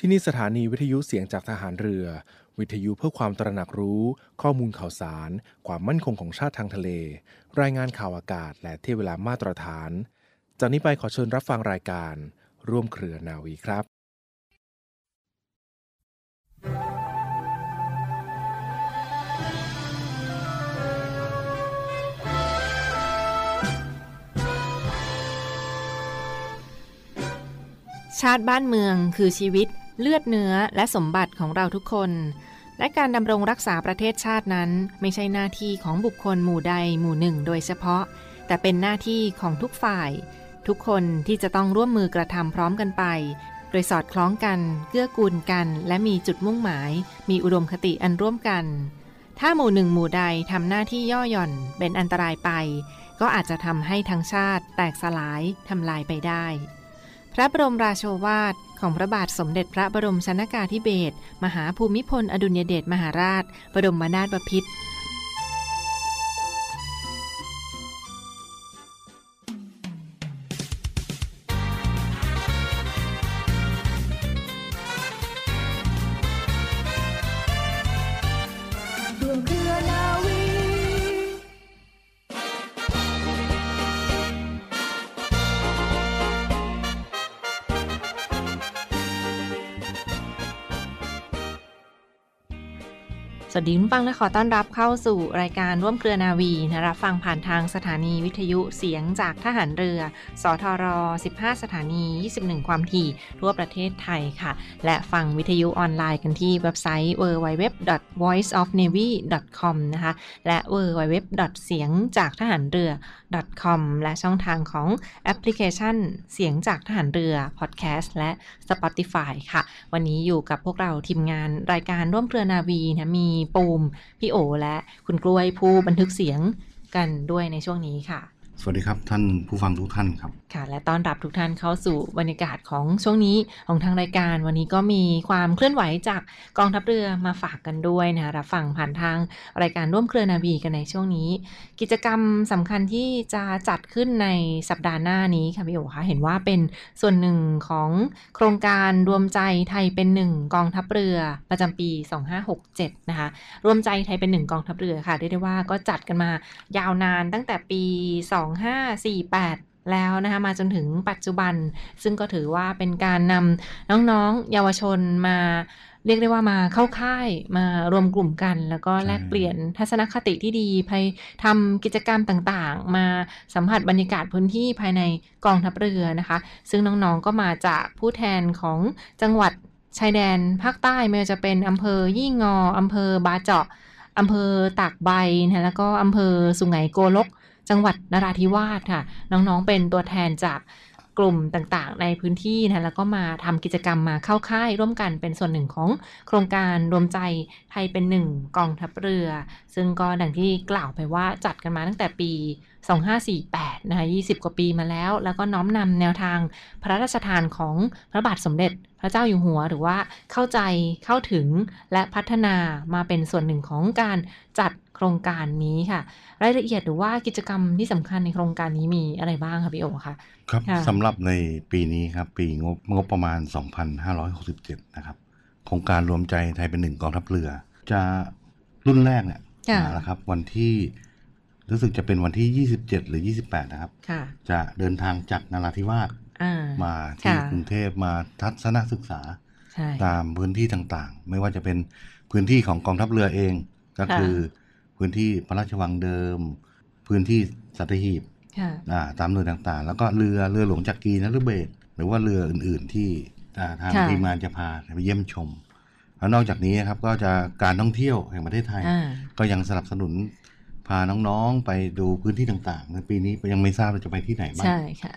ที่นี่สถานีวิทยุเสียงจากทหารเรือ วิทยุเพื่อความตระหนักรู้ ข้อมูลข่าวสาร ความมั่นคงของชาติทางทะเล รายงานข่าวอากาศ และเที่เวลามาตรฐาน จากนี้ไปขอเชิญรับฟังรายการ ร่วมเครือนาวีครับชาติบ้านเมืองคือชีวิต เลือดเนื้อและสมบัติของเราทุกคน และการดำรงรักษาประเทศชาตินั้น ไม่ใช่หน้าที่ของบุคคลหมู่ใดหมู่หนึ่ง โดยเฉพาะ แต่เป็นหน้าที่ของทุกฝ่าย ทุกคนที่จะต้องร่วมมือกระทำพร้อมกันไป โดยสอดคล้องกันเกื้อกูลกัน และมีจุดมุ่งหมาย มีอุดมคติอันร่วมกัน ถ้าหมู่หนึ่งหมู่ใดทำหน้าที่ย่อหย่อน เป็นอันตรายไป ก็อาจจะทำให้ทั้งชาติ แตกสลายทำลายไปได้ พระบรมราโชวาท ของพระบาทสมเด็จพระบรมชนากาธิเบศรมหาภูมิพล อดุลยเดชมหาราช บรมนาถบพิตร สวัสดีคุณฟังและขอต้อนรับเข้าสู่รายการร่วมเครือนาวีนะรับฟังผ่านทางสถานีวิทยุเสียงจากทหารเรือ สทร 15 สถานี 21 ความถี่ ทั่วประเทศไทยค่ะ และฟังวิทยุออนไลน์กันที่เว็บไซต์ www.voiceofnavy.com นะคะและ www. เสียงจากทหารเรือ .com และช่องทางของแอปพลิเคชันเสียงจากทหารเรือพอดแคสต์และ Spotify ค่ะ วันนี้อยู่กับพวกเราทีมงานรายการร่วมเครือนาวีนะมีปูม พี่โอและคุณกล้วยผู้บันทึกเสียงกันด้วยในช่วงนี้ค่ะ สวัสดีครับท่านผู้ฟังทุกท่านครับ ค่ะ และต้อนรับทุกท่านเข้าสู่บรรยากาศของช่วงนี้ของทางรายการ วันนี้ก็มีความเคลื่อนไหวจากกองทัพเรือมาฝากกันด้วยนะคะรับฟังผ่านทางรายการร่วมเครือนาวีกันในช่วงนี้ กิจกรรมสำคัญที่จะจัดขึ้นในสัปดาห์หน้านี้ค่ะพี่โอคะเห็นว่าเป็นส่วนหนึ่งของโครงการรวมใจไทยเป็นหนึ่งกองทัพเรือประจำปี 2567 นะคะรวมใจไทยเป็นหนึ่งกองทัพเรือค่ะเรียกได้ว่าก็จัดกันมายาวนานตั้งแต่ปี2548 แล้วนะคะมาจนถึงปัจจุบัน ซึ่งก็ถือว่าเป็นการนำน้องๆ เยาวชนมาเรียกได้ว่ามาเข้าค่ายมารวมกลุ่มกัน แล้วก็แลกเปลี่ยนทัศนคติที่ดีไปทำกิจกรรมต่างๆ มาสัมผัสบรรยากาศพื้นที่ภายในกองทัพเรือนะคะ ซึ่งน้องๆก็มาจากผู้แทนของจังหวัดชายแดนภาคใต้ไม่ว่าจะเป็นอำเภอยี่งออำเภอบาเจาะอำเภอตากใบนะคะแล้วก็อำเภอสุไหงโกลก จังหวัดนราธิวาสค่ะ น้องๆเป็นตัวแทนจากกลุ่มต่างๆ ในพื้นที่นะแล้วก็มาทำกิจกรรมมาเข้าค่ายร่วมกันเป็นส่วนหนึ่งของโครงการรวมใจไทยเป็นหนึ่งกองทัพเรือ ซึ่งก็ดังที่กล่าวไปว่าจัดกันมาตั้งแต่ปี 2548 นะคะ 20 กว่าปีมาแล้ว แล้วก็น้อมนำแนวทางพระราชทานของพระบาทสมเด็จ พระเจ้าอยู่หัวหรือว่าเข้าใจเข้าถึงและพัฒนามาเป็นส่วนหนึ่งของการจัดโครงการนี้ค่ะ รายละเอียดหรือว่ากิจกรรมที่สำคัญในโครงการนี้มีอะไรบ้างคะพี่โอคะครับค่ะสำหรับในปีนี้ครับ ปีงบงบประมาณ 2,567 นะครับ โครงการรวมใจไทยเป็นหนึ่งกองทัพเรือ จะรุ่นแรกเนี่ยค่ะมาแล้วครับ วันที่รู้สึกจะเป็นวันที่ 27 หรือ 28 นะครับค่ะจะเดินทางจากนราธิวาสอ่า มาที่ค่ะกรุงเทพมาทัศนศึกษาใช่ตามพื้นที่ต่างๆ ไม่ว่าจะเป็นพื้นที่ของกองทัพเรือเอง ก็ค่ะคือพื้นที่พระราชวังเดิม พื้นที่สัตหีบค่ะอ่าตามหน่วยต่างๆ แล้วก็เรือเรือหลวงจักรีนฤเบศรหรือว่าเรืออื่นๆที่อ่าทางค่ะทีมงานจะพาไปเยี่ยมชม แล้วนอกจากนี้นะครับก็จะการท่องเที่ยวแห่งประเทศไทยอ่าก็ยังสนับสนุนพาน้องๆไปดูพื้นที่ต่างๆ ในปีนี้ยังไม่ทราบว่าจะไปที่ไหนบ้างใช่ค่ะค่ะ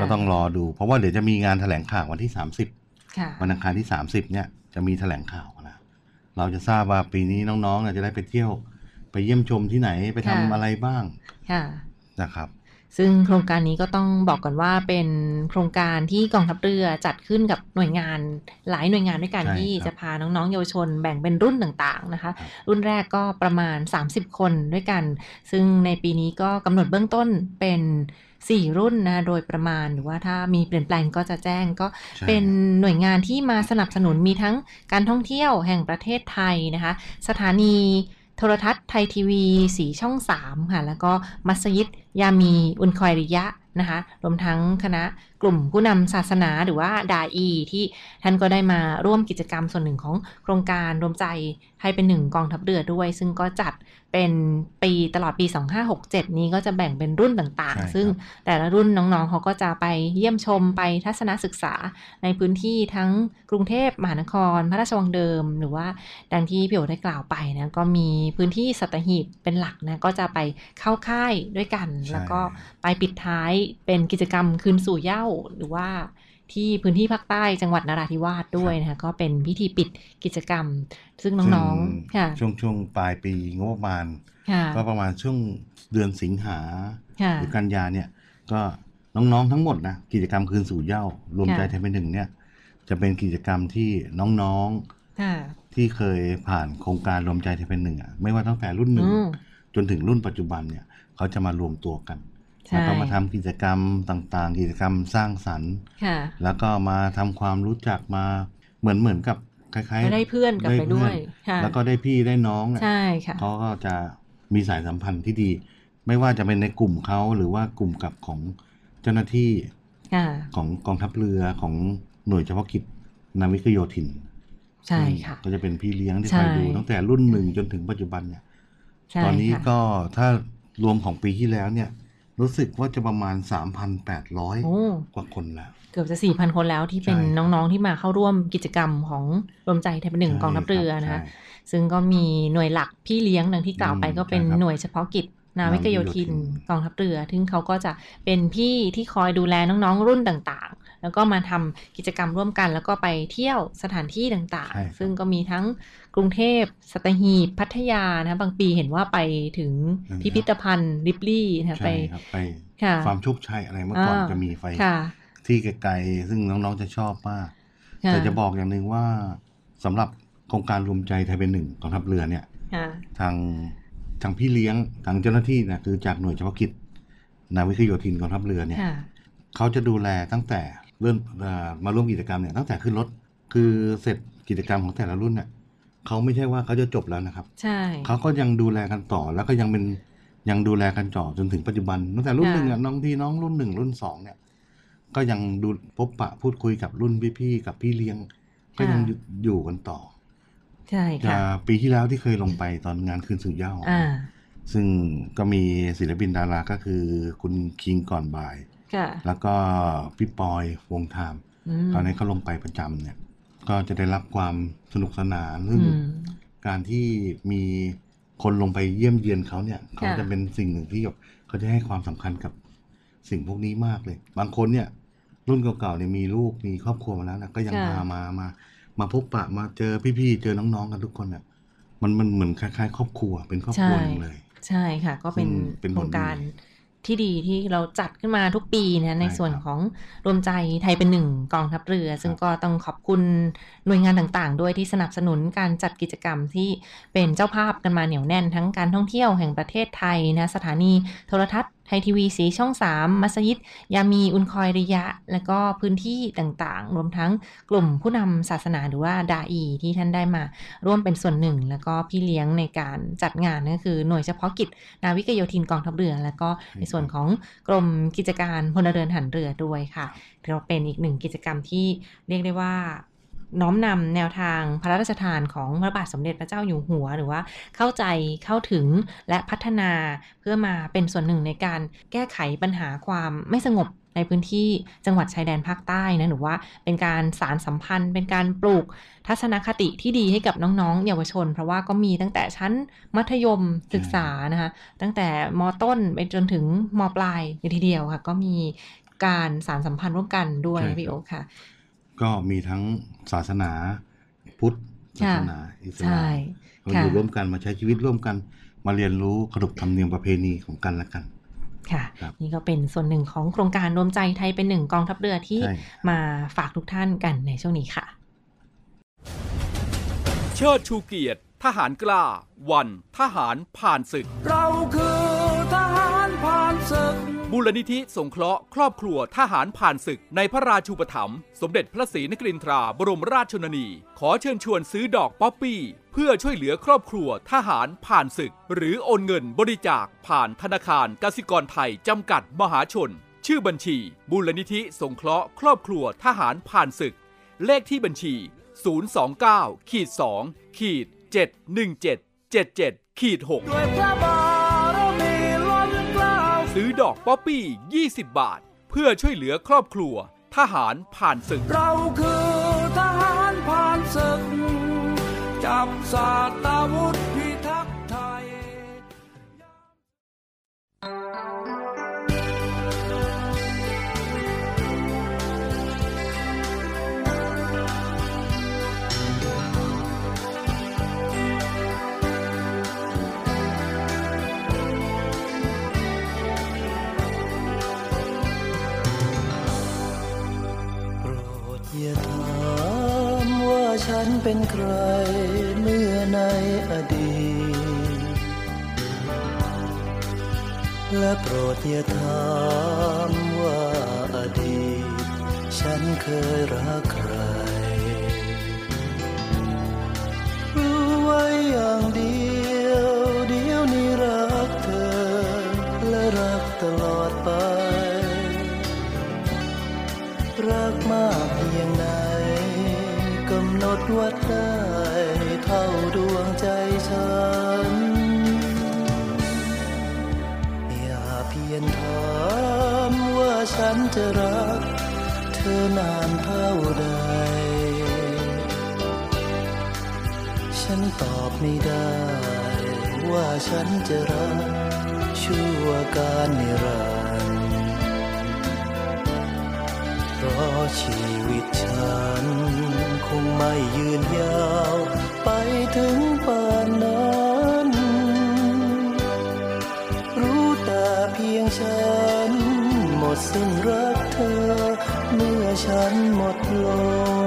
ก็ต้องรอดู เพราะว่าเดี๋ยวจะมีงานแถลงข่าววันที่ 30ค่ะวันอังคารที่ 30 เนี่ยจะมีแถลงข่าวนะเราจะทราบว่าปีนี้น้องๆเนี่ยจะได้ไปเที่ยว ไปเยี่ยมชมที่ไหนไปทำค่ะอะไรบ้างค่ะนะครับ ซึ่งโครงการนี้ก็ต้องบอกก่อนว่าเป็นโครงการที่กองทัพเรือจัดขึ้นกับหน่วยงานหลายหน่วยงานด้วยกันใช่ที่ครับจะพาน้องๆเยาวชนแบ่งเป็นรุ่นต่างๆนะคะครับรุ่นแรกก็ประมาณ 30 คนด้วยกัน ซึ่งในปีนี้ก็กำหนดเบื้องต้นเป็น4รุ่นนะโดยประมาณหรือว่าถ้ามีเปลี่ยนแปลงก็จะแจ้งก็ใช่เป็นหน่วยงานที่มาสนับสนุนมีทั้งการท่องเที่ยวแห่งประเทศไทยนะคะ สถานีโทรทัศน์ไทยทีวีสีช่อง 3 ค่ะ แล้วก็มัสยิดยามีอุนคอยริยะนะคะรวมทั้งคณะกลุ่มผู้นำศาสนาหรือว่าดาอี ที่ท่านก็ได้มาร่วมกิจกรรมส่วนหนึ่งของโครงการรวมใจให้เป็นหนึ่งกองทัพเรือด้วย ซึ่งก็จัดเป็นปีตลอดปี 2567 นี้ก็จะแบ่งเป็นรุ่นต่างๆ ซึ่งแต่ละรุ่นน้องๆ เขาก็จะไปเยี่ยมชมไปทัศนศึกษาในพื้นที่ทั้งกรุงเทพมหานคร พระราชวังเดิม หรือว่าดังที่พี่โอได้กล่าวไปนะก็มีพื้นที่สัตหีบเป็นหลักนะก็จะไปเข้าค่ายด้วยกันแล้วก็ไปปิดท้ายเป็นกิจกรรมคืนสู่เหย้าหรือว่าที่พื้นที่ภาคใต้จังหวัดนราธิวาสด้วยนะคะก็เป็นพิธีปิดกิจกรรม ซึ่งน้องๆค่ะช่วงช่วงปลายปีงบประมาณค่ะก็ประมาณช่วงเดือนสิงหาค่ะหรือกันยาเนี่ยก็น้องๆทั้งหมดนะกิจกรรมคืนสู่เหย้ารวมใจค่ะไทยเป็นหนึ่งเนี่ยจะเป็นกิจกรรมที่น้องค่ะๆที่เคยผ่านโครงการรวมใจไทยเป็นหนึ่งอะไม่ว่าตั้งแต่รุ่นหนึ่งอืมจนถึงรุ่นปัจจุบันเนี่ย เขาจะมารวมตัวกันใช่แล้วก็มาทำกิจกรรมต่างๆ กิจกรรมสร้างสรรค์ค่ะแล้วก็มาทำความรู้จักมาเหมือนเหมือนกับคล้ายก็ได้เพื่อนกลับไปด้วยเพื่อนค่ะแล้วก็ได้พี่ได้น้องเนี่ยใช่ค่ะเขาก็จะมีสายสัมพันธ์ที่ดี ไม่ว่าจะเป็นในกลุ่มเขาหรือว่ากลุ่มกับของเจ้าหน้าที่ค่ะของกองทัพเรือของหน่วยเฉพาะกิจนาวิกโยธิน ใช่ค่ะ ก็จะเป็นพี่เลี้ยงที่ใช่คอยดูตั้งแต่รุ่นหนึ่งจนถึงปัจจุบันเนี่ยใช่ตอนนี้ค่ะก็ถ้า รวมของปีที่แล้วเนี่ย รู้สึกว่าจะประมาณ 3,800โอ้กว่าคนแล้ว เกือบจะสี่พันคนแล้วที่เป็นใช่ครับน้องๆที่มาเข้าร่วมกิจกรรมของรวมใจไทยเป็นหนึ่งใช่กองทัพเรือครับนะคะใช่ซึ่งก็มีหน่วยหลักพี่เลี้ยงดังที่กล่าวไปอืมก็เป็นใช่ครับหน่วยเฉพาะกิจนาวิกโยธินนาวิกโยธินกองทัพเรือ ซึ่งเขาก็จะเป็นพี่ที่คอยดูแลน้องๆรุ่นต่างๆ แล้วก็มาทำกิจกรรมร่วมกัน แล้วก็ไปเที่ยวสถานที่ต่างใช่ครับๆซึ่งก็มีทั้งกรุงเทพสัตหีบพัทยานะบางปีเห็นว่าไปถึงพิพิธภัณฑ์ริบลี่นะไปใช่ครับไปค่ะฟาร์มโชคชัยอะไรเมื่อก่อนอ่าจะมีไฟค่ะที่ไกลๆ ซึ่งน้องๆจะชอบมากค่แต่จะบอกอย่างหนึ่งว่าสำหรับโครงการรวมใจไทยเป็นหนึ่งกองทัพเรือเนี่ยค่ะทางทางพี่เลี้ยงทางเจ้าหน้าที่นะคือจากหน่วยเฉพาะกิจนาวิกโยธินกองทัพเรือเนี่ยค่ะเขาจะดูแลตั้งแต่ เริ่มเอ่อมาร่วมกิจกรรมเนี่ยตั้งแต่ขึ้นรถคือเสร็จกิจกรรมของแต่ละรุ่นเนี่ยเขาไม่ใช่ว่าเขาจะจบแล้วนะครับ ใช่เขาก็ยังดูแลกันต่อแล้วก็ยังเป็นยังดูแลกันต่อจนถึงปัจจุบันตั้งแต่รุ่นหนึ่งอะน้องพี่น้องรุ่นหนึ่งรุ่นสองเนี่ย ก็ยังดูพบปะพูดคุยกับรุ่นพี่ๆกับพี่เลี้ยง ก็ยังอยู่อยู่กันต่อใช่จะค่ะปีที่แล้วที่เคยลงไปตอนงานคืนสู่เหย้าอ่าซึ่งก็มีศิลปินดาราก็คือคุณคิงก่อนบ่ายค่ะ แล้วก็พี่ปอยวงไทม์อืมตอนนี้เขาลงไปประจำเนี่ย ก็จะได้รับความสนุกสนานซึ่งอืมการที่มีคนลงไปเยี่ยมเยียนเขาเนี่ยเขาค่ะจะเป็นสิ่งหนึ่งที่แบบเขาจะให้ความสำคัญกับสิ่งพวกนี้มากเลย บางคนเนี่ย รุ่นเก่าๆเนี่ยมีลูกมีครอบครัวมาแล้วนะก็ยังค่ะมามามา มาพบปะมาเจอพี่ๆเจอน้องๆกันทุกคนเนี่ยมันมันเหมือนคล้ายๆ ครอบครัวเป็นครอบครัวหนึ่งเลย ใช่ค่ะ ก็เป็นซึ่งเป็นโครงการผลดี ที่ดีที่เราจัดขึ้นมาทุกปีนะในใช่ส่วนครับของรวมใจไทยเป็นหนึ่งกองทัพเรือ ซึ่งก็ต้องขอบคุณหน่วยงานต่างๆ ด้วยที่สนับสนุนการจัดกิจกรรมที่เป็นเจ้าภาพกันมาเหนียวแน่นทั้งการท่องเที่ยวแห่งประเทศไทยนะสถานีโทรทัศน์ ไทยทีวีสีช่อง 3 มัสยิด ยามีอุนคอยริยะ และก็พื้นที่ต่างๆ รวมทั้งกลุ่มผู้นำศาสนาหรือว่าดาอีที่ท่านได้มาร่วมเป็นส่วนหนึ่ง แล้วก็พี่เลี้ยงในการจัดงานก็คือหน่วยเฉพาะกิจ นาวิกโยธินกองทัพเรือ แล้วก็ในส่วนของกรมกิจการพลเรือนหันเรือด้วยค่ะถือว่าเป็นอีกหนึ่งกิจกรรมที่เรียกได้ว่า น้อมนำแนวทางพระราชทานของพระบาทสมเด็จพระเจ้าอยู่หัว หรือว่าเข้าใจเข้าถึงและพัฒนาเพื่อมาเป็นส่วนหนึ่งในการแก้ไขปัญหาความไม่สงบในพื้นที่จังหวัดชายแดนภาคใต้นะหรือว่าเป็นการสารสัมพันธ์ เป็นการปลูกทัศนคติที่ดีให้กับน้องๆ เยาวชน เพราะว่าก็มีตั้งแต่ชั้นมัธยมศึกษานะคะตั้งแต่มต้นไปจนถึงมปลายเลยทีเดียวค่ะ ก็มีการสารสัมพันธ์ร่วมกันด้วยพี่โอ๊คค่ะ ก็มีทั้งศาสนาพุทธศาค่ะสนาอิสใช่ลามมาค่ะอยู่ร่วมกันมาใช้ชีวิตร่วมกัน มาเรียนรู้ขนบธรรมเนียมประเพณีของกันและกันค่ะครับนี่ก็เป็นส่วนหนึ่งของโครงการรวมใจไทยเป็นหนึ่งกองทัพเรือที่ใช่มาฝากทุกท่านกันในช่วงนี้ค่ะ เชิดชูเกียรติ ทหารกล้า วัน ทหารผ่านศึก เราคือ มูลนิธิสงเคราะห์ครอบครัวทหารผ่านศึกในพระราชูปถัมภ์สมเด็จพระศรีนครินทราบรมราชชนนี ขอเชิญชวนซื้อดอกป๊อปปี้ เพื่อช่วยเหลือครอบครัวทหารผ่านศึก หรือโอนเงินบริจาคผ่านธนาคารกสิกรไทยจำกัดมหาชน ชื่อบัญชี มูลนิธิสงเคราะห์ครอบครัวทหารผ่านศึก เลขที่บัญชี 029ขีด2ขีด717 77ขีด6 ซื้อดอกป๊อปปี้ 20 บาท เพื่อช่วยเหลือครอบครัว ทหารผ่านศึก เราคือทหารผ่านศึก จับสาตาวุธ ฉันเป็นใครเมื่อในอดีต และโปรดอย่าถามว่าอดีต ฉันเคยรักใคร รู้ไว้อย่างดี ดวัดได้เท่าดวงใจฉัน อย่าเพียงถามว่าฉันจะรัก เธอนานเท่าใด ฉันตอบไม่ได้ ว่าฉันจะรัก ชั่วการนิรันดร์เพราะชีวิตฉัน คงไม่ยืนยาว ไปถึงป่านนั้น รู้แต่เพียงฉัน หมดสิ้นรักเธอ เมื่อฉันหมดลม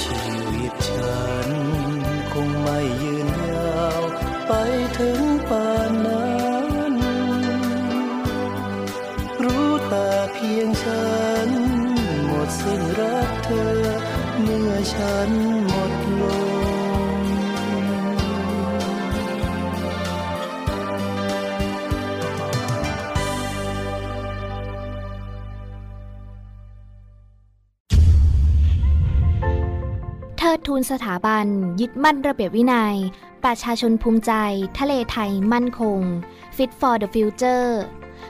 ชีวิตฉันคงไม่ยื นสถาบัน ยึดมั่นระเบียบวินัย ประชาชนภูมิใจ ทะเลไทยมั่นคง Fit for the Future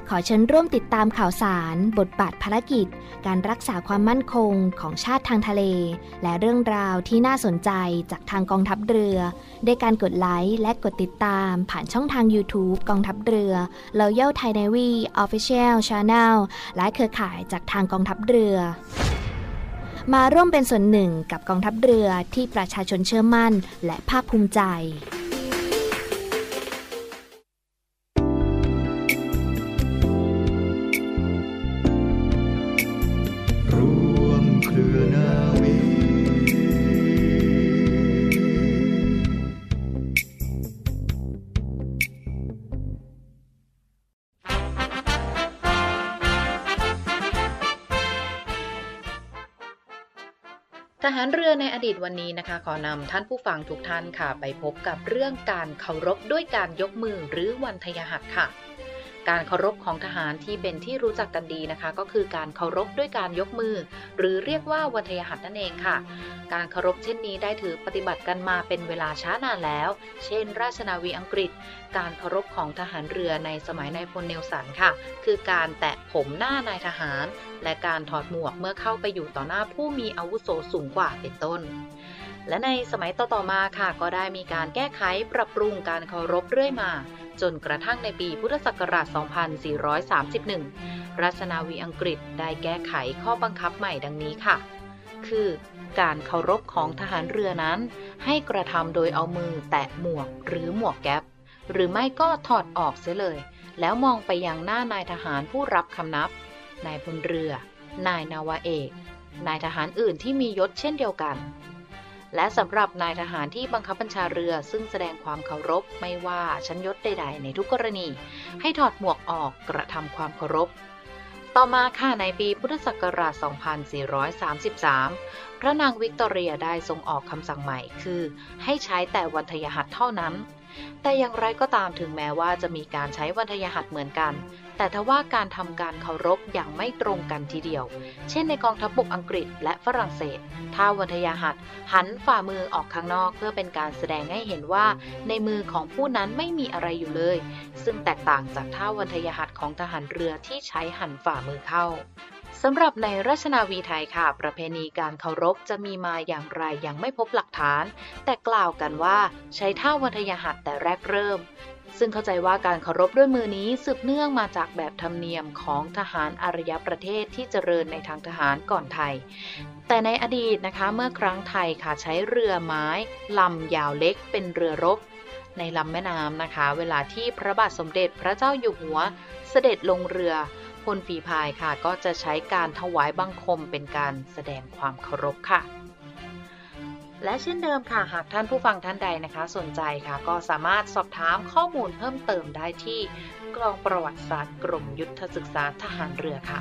ขอเชิญร่วมติดตามข่าวสาร บทบาทภารกิจ การรักษาความมั่นคงของชาติทางทะเล และเรื่องราวที่น่าสนใจจากทางกองทัพเรือด้วยการกดไลค์และกดติดตามผ่านช่องทาง YouTube กองทัพเรือ Royal Thai Navy Official Channel และเครือข่ายจากทางกองทัพเรือ มาร่วมเป็นส่วนหนึ่งกับกองทัพเรือที่ประชาชนเชื่อมั่นและภาคภูมิใจ หารเรือในอดีตวันนี้นะคะ ขอนำท่านผู้ฟังทุกท่านค่ะ ไปพบกับเรื่องการเคารพด้วยการยกมือหรือวันทยหัตค่ะ การเคารพของทหารที่เป็นที่รู้จักกันดีนะคะ ก็คือการเคารพด้วยการยกมือ หรือเรียกว่าวันทยหัตนั่นเองค่ะ การเคารพเช่นนี้ได้ถือปฏิบัติกันมาเป็นเวลาช้านานแล้ว เช่น ราชนาวีอังกฤษ การเคารพของทหารเรือในสมัยนายพลเนลสันค่ะ คือการแตะผมหน้านายทหาร และการถอดหมวกเมื่อเข้าไปอยู่ต่อหน้าผู้มีอาวุโสสูงกว่าเป็นต้นและในสมัยต่อ ๆ มาค่ะ ก็ได้มีการแก้ไขปรับปรุงการเคารพเรื่อยมา จนกระทั่งในปีพุทธศักราช 2431 ราชนาวีอังกฤษได้แก้ไขข้อบังคับใหม่ดังนี้ค่ะ คือการเคารพของทหารเรือนั้น ให้กระทำโดยเอามือแตะหมวกหรือหมวกแก๊ปหรือไม่ก็ถอดออกเสียเลย แล้วมองไปยังหน้านายทหารผู้รับคำนับ นายพลเรือ นายนาวาเอก นายทหารอื่นที่มียศเช่นเดียวกัน และสำหรับนายทหารที่บังคับบัญชาเรือ ซึ่งแสดงความเคารพไม่ว่าชั้นยศใด ๆ ในทุกกรณี ให้ถอดหมวกออกกระทำความเคารพ ต่อมาค่ะในปีพุทธศักราช 2433 พระนางวิกตอเรียได้ทรงออกคำสั่งใหม่คือ ให้ใช้แต่วันทยหัตเท่านั้นแต่อย่างไรก็ตามถึงแม้ว่าจะมีการใช้วันทยหัตเหมือนกัน แต่ทว่าการทำการเคารพอย่างไม่ตรงกันทีเดียว เช่นในกองทัพบบกอังกฤษและฝรั่งเศสถ้าวันทยาหัตหันฝ่ามือออกข้างนอกเพื่อเป็นการแสดงให้เห็นว่า ในมือของผู้นั้นไม่มีอะไรอยู่เลย ซึ่งแตกต่างจากท่าวันทยาหัตของทหารเรือที่ใช้หันฝ่ามือเข้าสำหรับในราชนาวีไทยค่ะ ประเพณีการเคารพจะมีมาอย่างไรยังไม่พบหลักฐาน แต่กล่าวกันว่าใช้ท่าวัทยหัตแต่แรกเริ่ม ซึ่งเข้าใจว่าการเคารพด้วยมือนี้สืบเนื่องมาจากแบบธรรมเนียมของทหารอารยประเทศที่เจริญในทางทหารก่อนไทย แต่ในอดีตนะคะเมื่อครั้งไทยค่ะใช้เรือไม้ลำยาวเล็กเป็นเรือรบในลำแม่น้ำนะคะ เวลาที่พระบาทสมเด็จพระเจ้าอยู่หัวเสด็จลงเรือพลฝีพายค่ะ ก็จะใช้การถวายบังคมเป็นการแสดงความเคารพค่ะ และเช่นเดิมค่ะ หากท่านผู้ฟังท่านใดนะคะ สนใจค่ะ ก็สามารถสอบถามข้อมูลเพิ่มเติมได้ที่กองประวัติศาสตร์กรมยุทธศึกษาทหารเรือค่ะ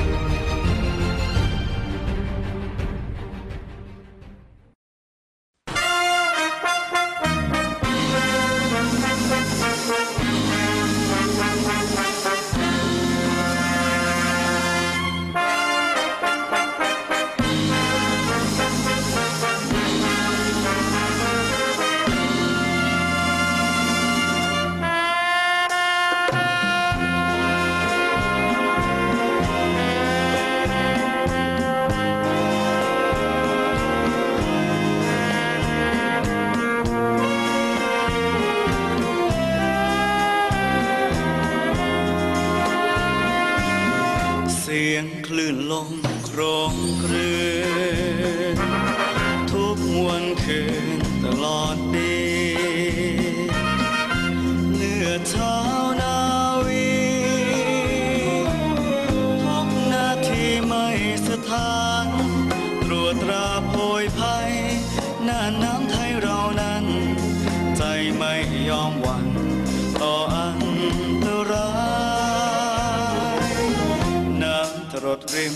รดริม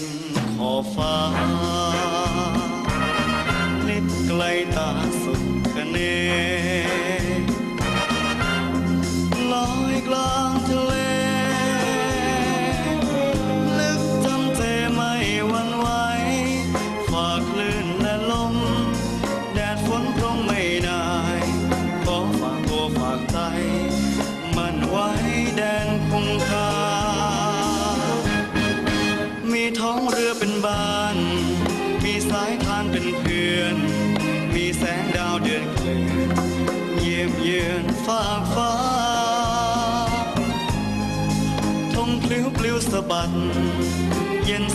ขอบฟ้า นิดไกลตาสุดคเน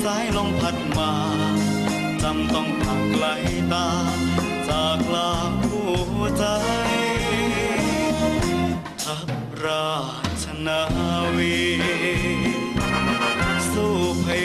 สายลมพัดมาจำต้องผ่านไกลตา จากลาผู้ใจ ทับราชนาวี สู้ภัย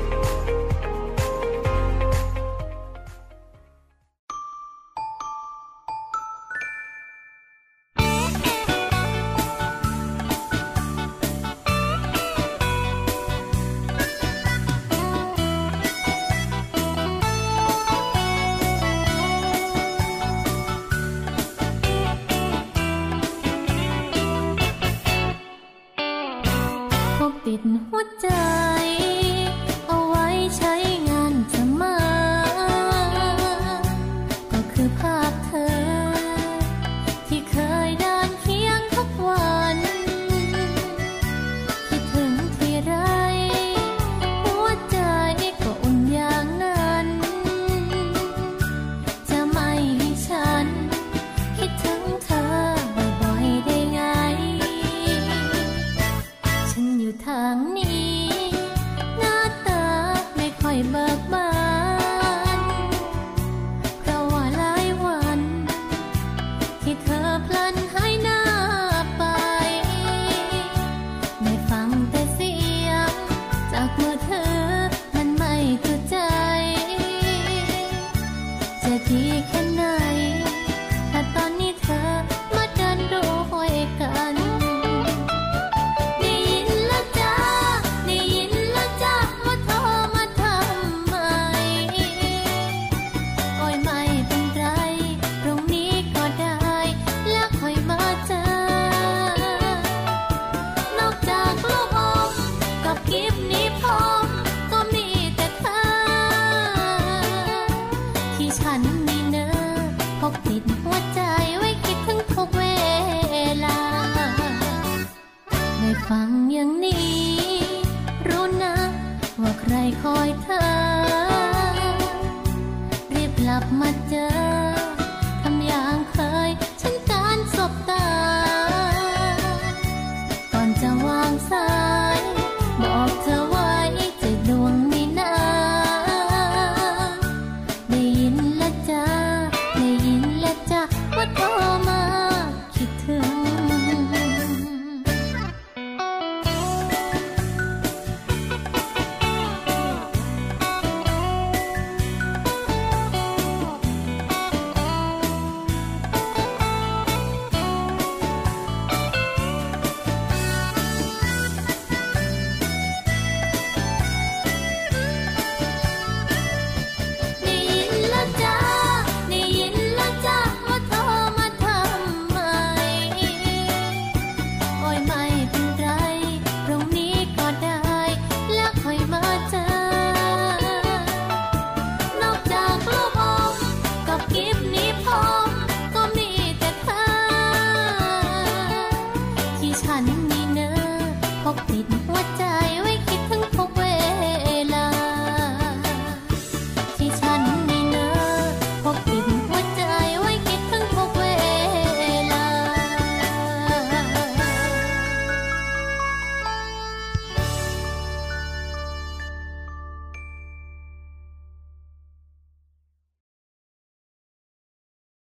ใจ